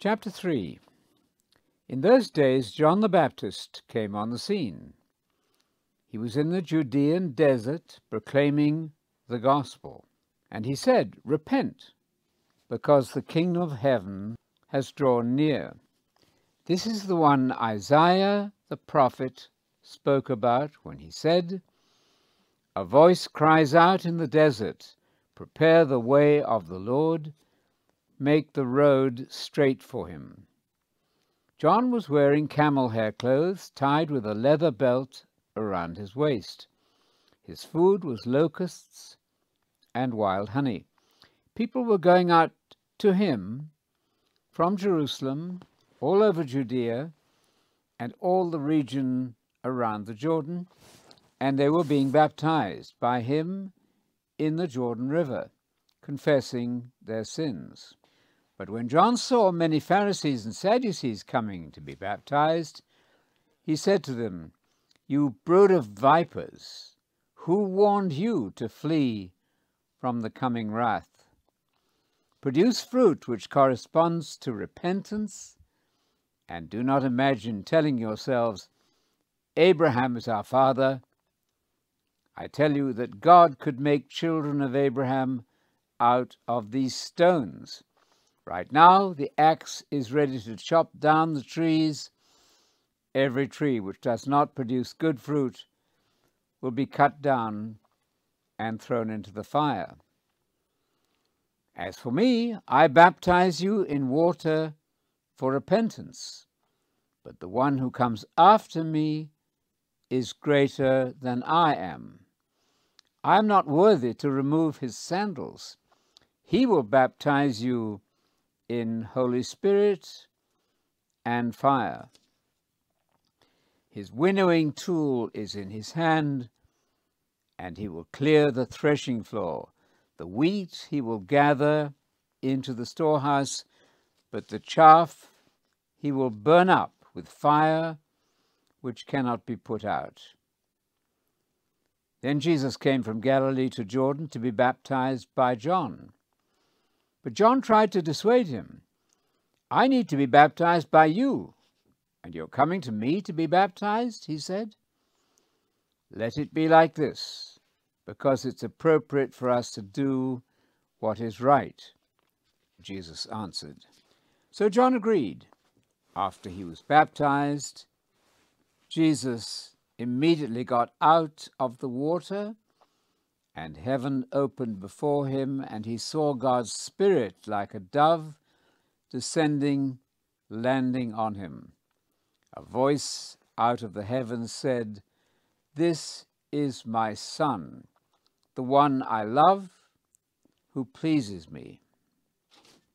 Chapter 3 In those days, John the Baptist came on the scene. He was in the Judean desert proclaiming the gospel. And he said, Repent, because the kingdom of heaven has drawn near. This is the one Isaiah the prophet spoke about when he said, A voice cries out in the desert, Prepare the way of the Lord, make the road straight for him. John was wearing camel hair clothes tied with a leather belt around his waist. His food was locusts and wild honey. People were going out to him from Jerusalem, all over Judea, and all the region around the Jordan, and they were being baptized by him in the Jordan River, confessing their sins. But when John saw many Pharisees and Sadducees coming to be baptized, he said to them, You brood of vipers, who warned you to flee from the coming wrath? Produce fruit which corresponds to repentance, and do not imagine telling yourselves, Abraham is our father. I tell you that God could make children of Abraham out of these stones. Right now, the axe is ready to chop down the trees. Every tree which does not produce good fruit will be cut down and thrown into the fire. As for me, I baptize you in water for repentance, but the one who comes after me is greater than I am. I am not worthy to remove his sandals. He will baptize you in Holy Spirit and fire. His winnowing tool is in his hand, and he will clear the threshing floor. The wheat he will gather into the storehouse, but the chaff he will burn up with fire which cannot be put out. Then Jesus came from Galilee to Jordan to be baptized by John. But John tried to dissuade him. I need to be baptized by you, and you're coming to me to be baptized, he said. Let it be like this, because it's appropriate for us to do what is right, Jesus answered. So John agreed. After he was baptized, Jesus immediately got out of the water and heaven opened before him, and he saw God's Spirit like a dove descending, landing on him. A voice out of the heavens said, This is my Son, the one I love, who pleases me.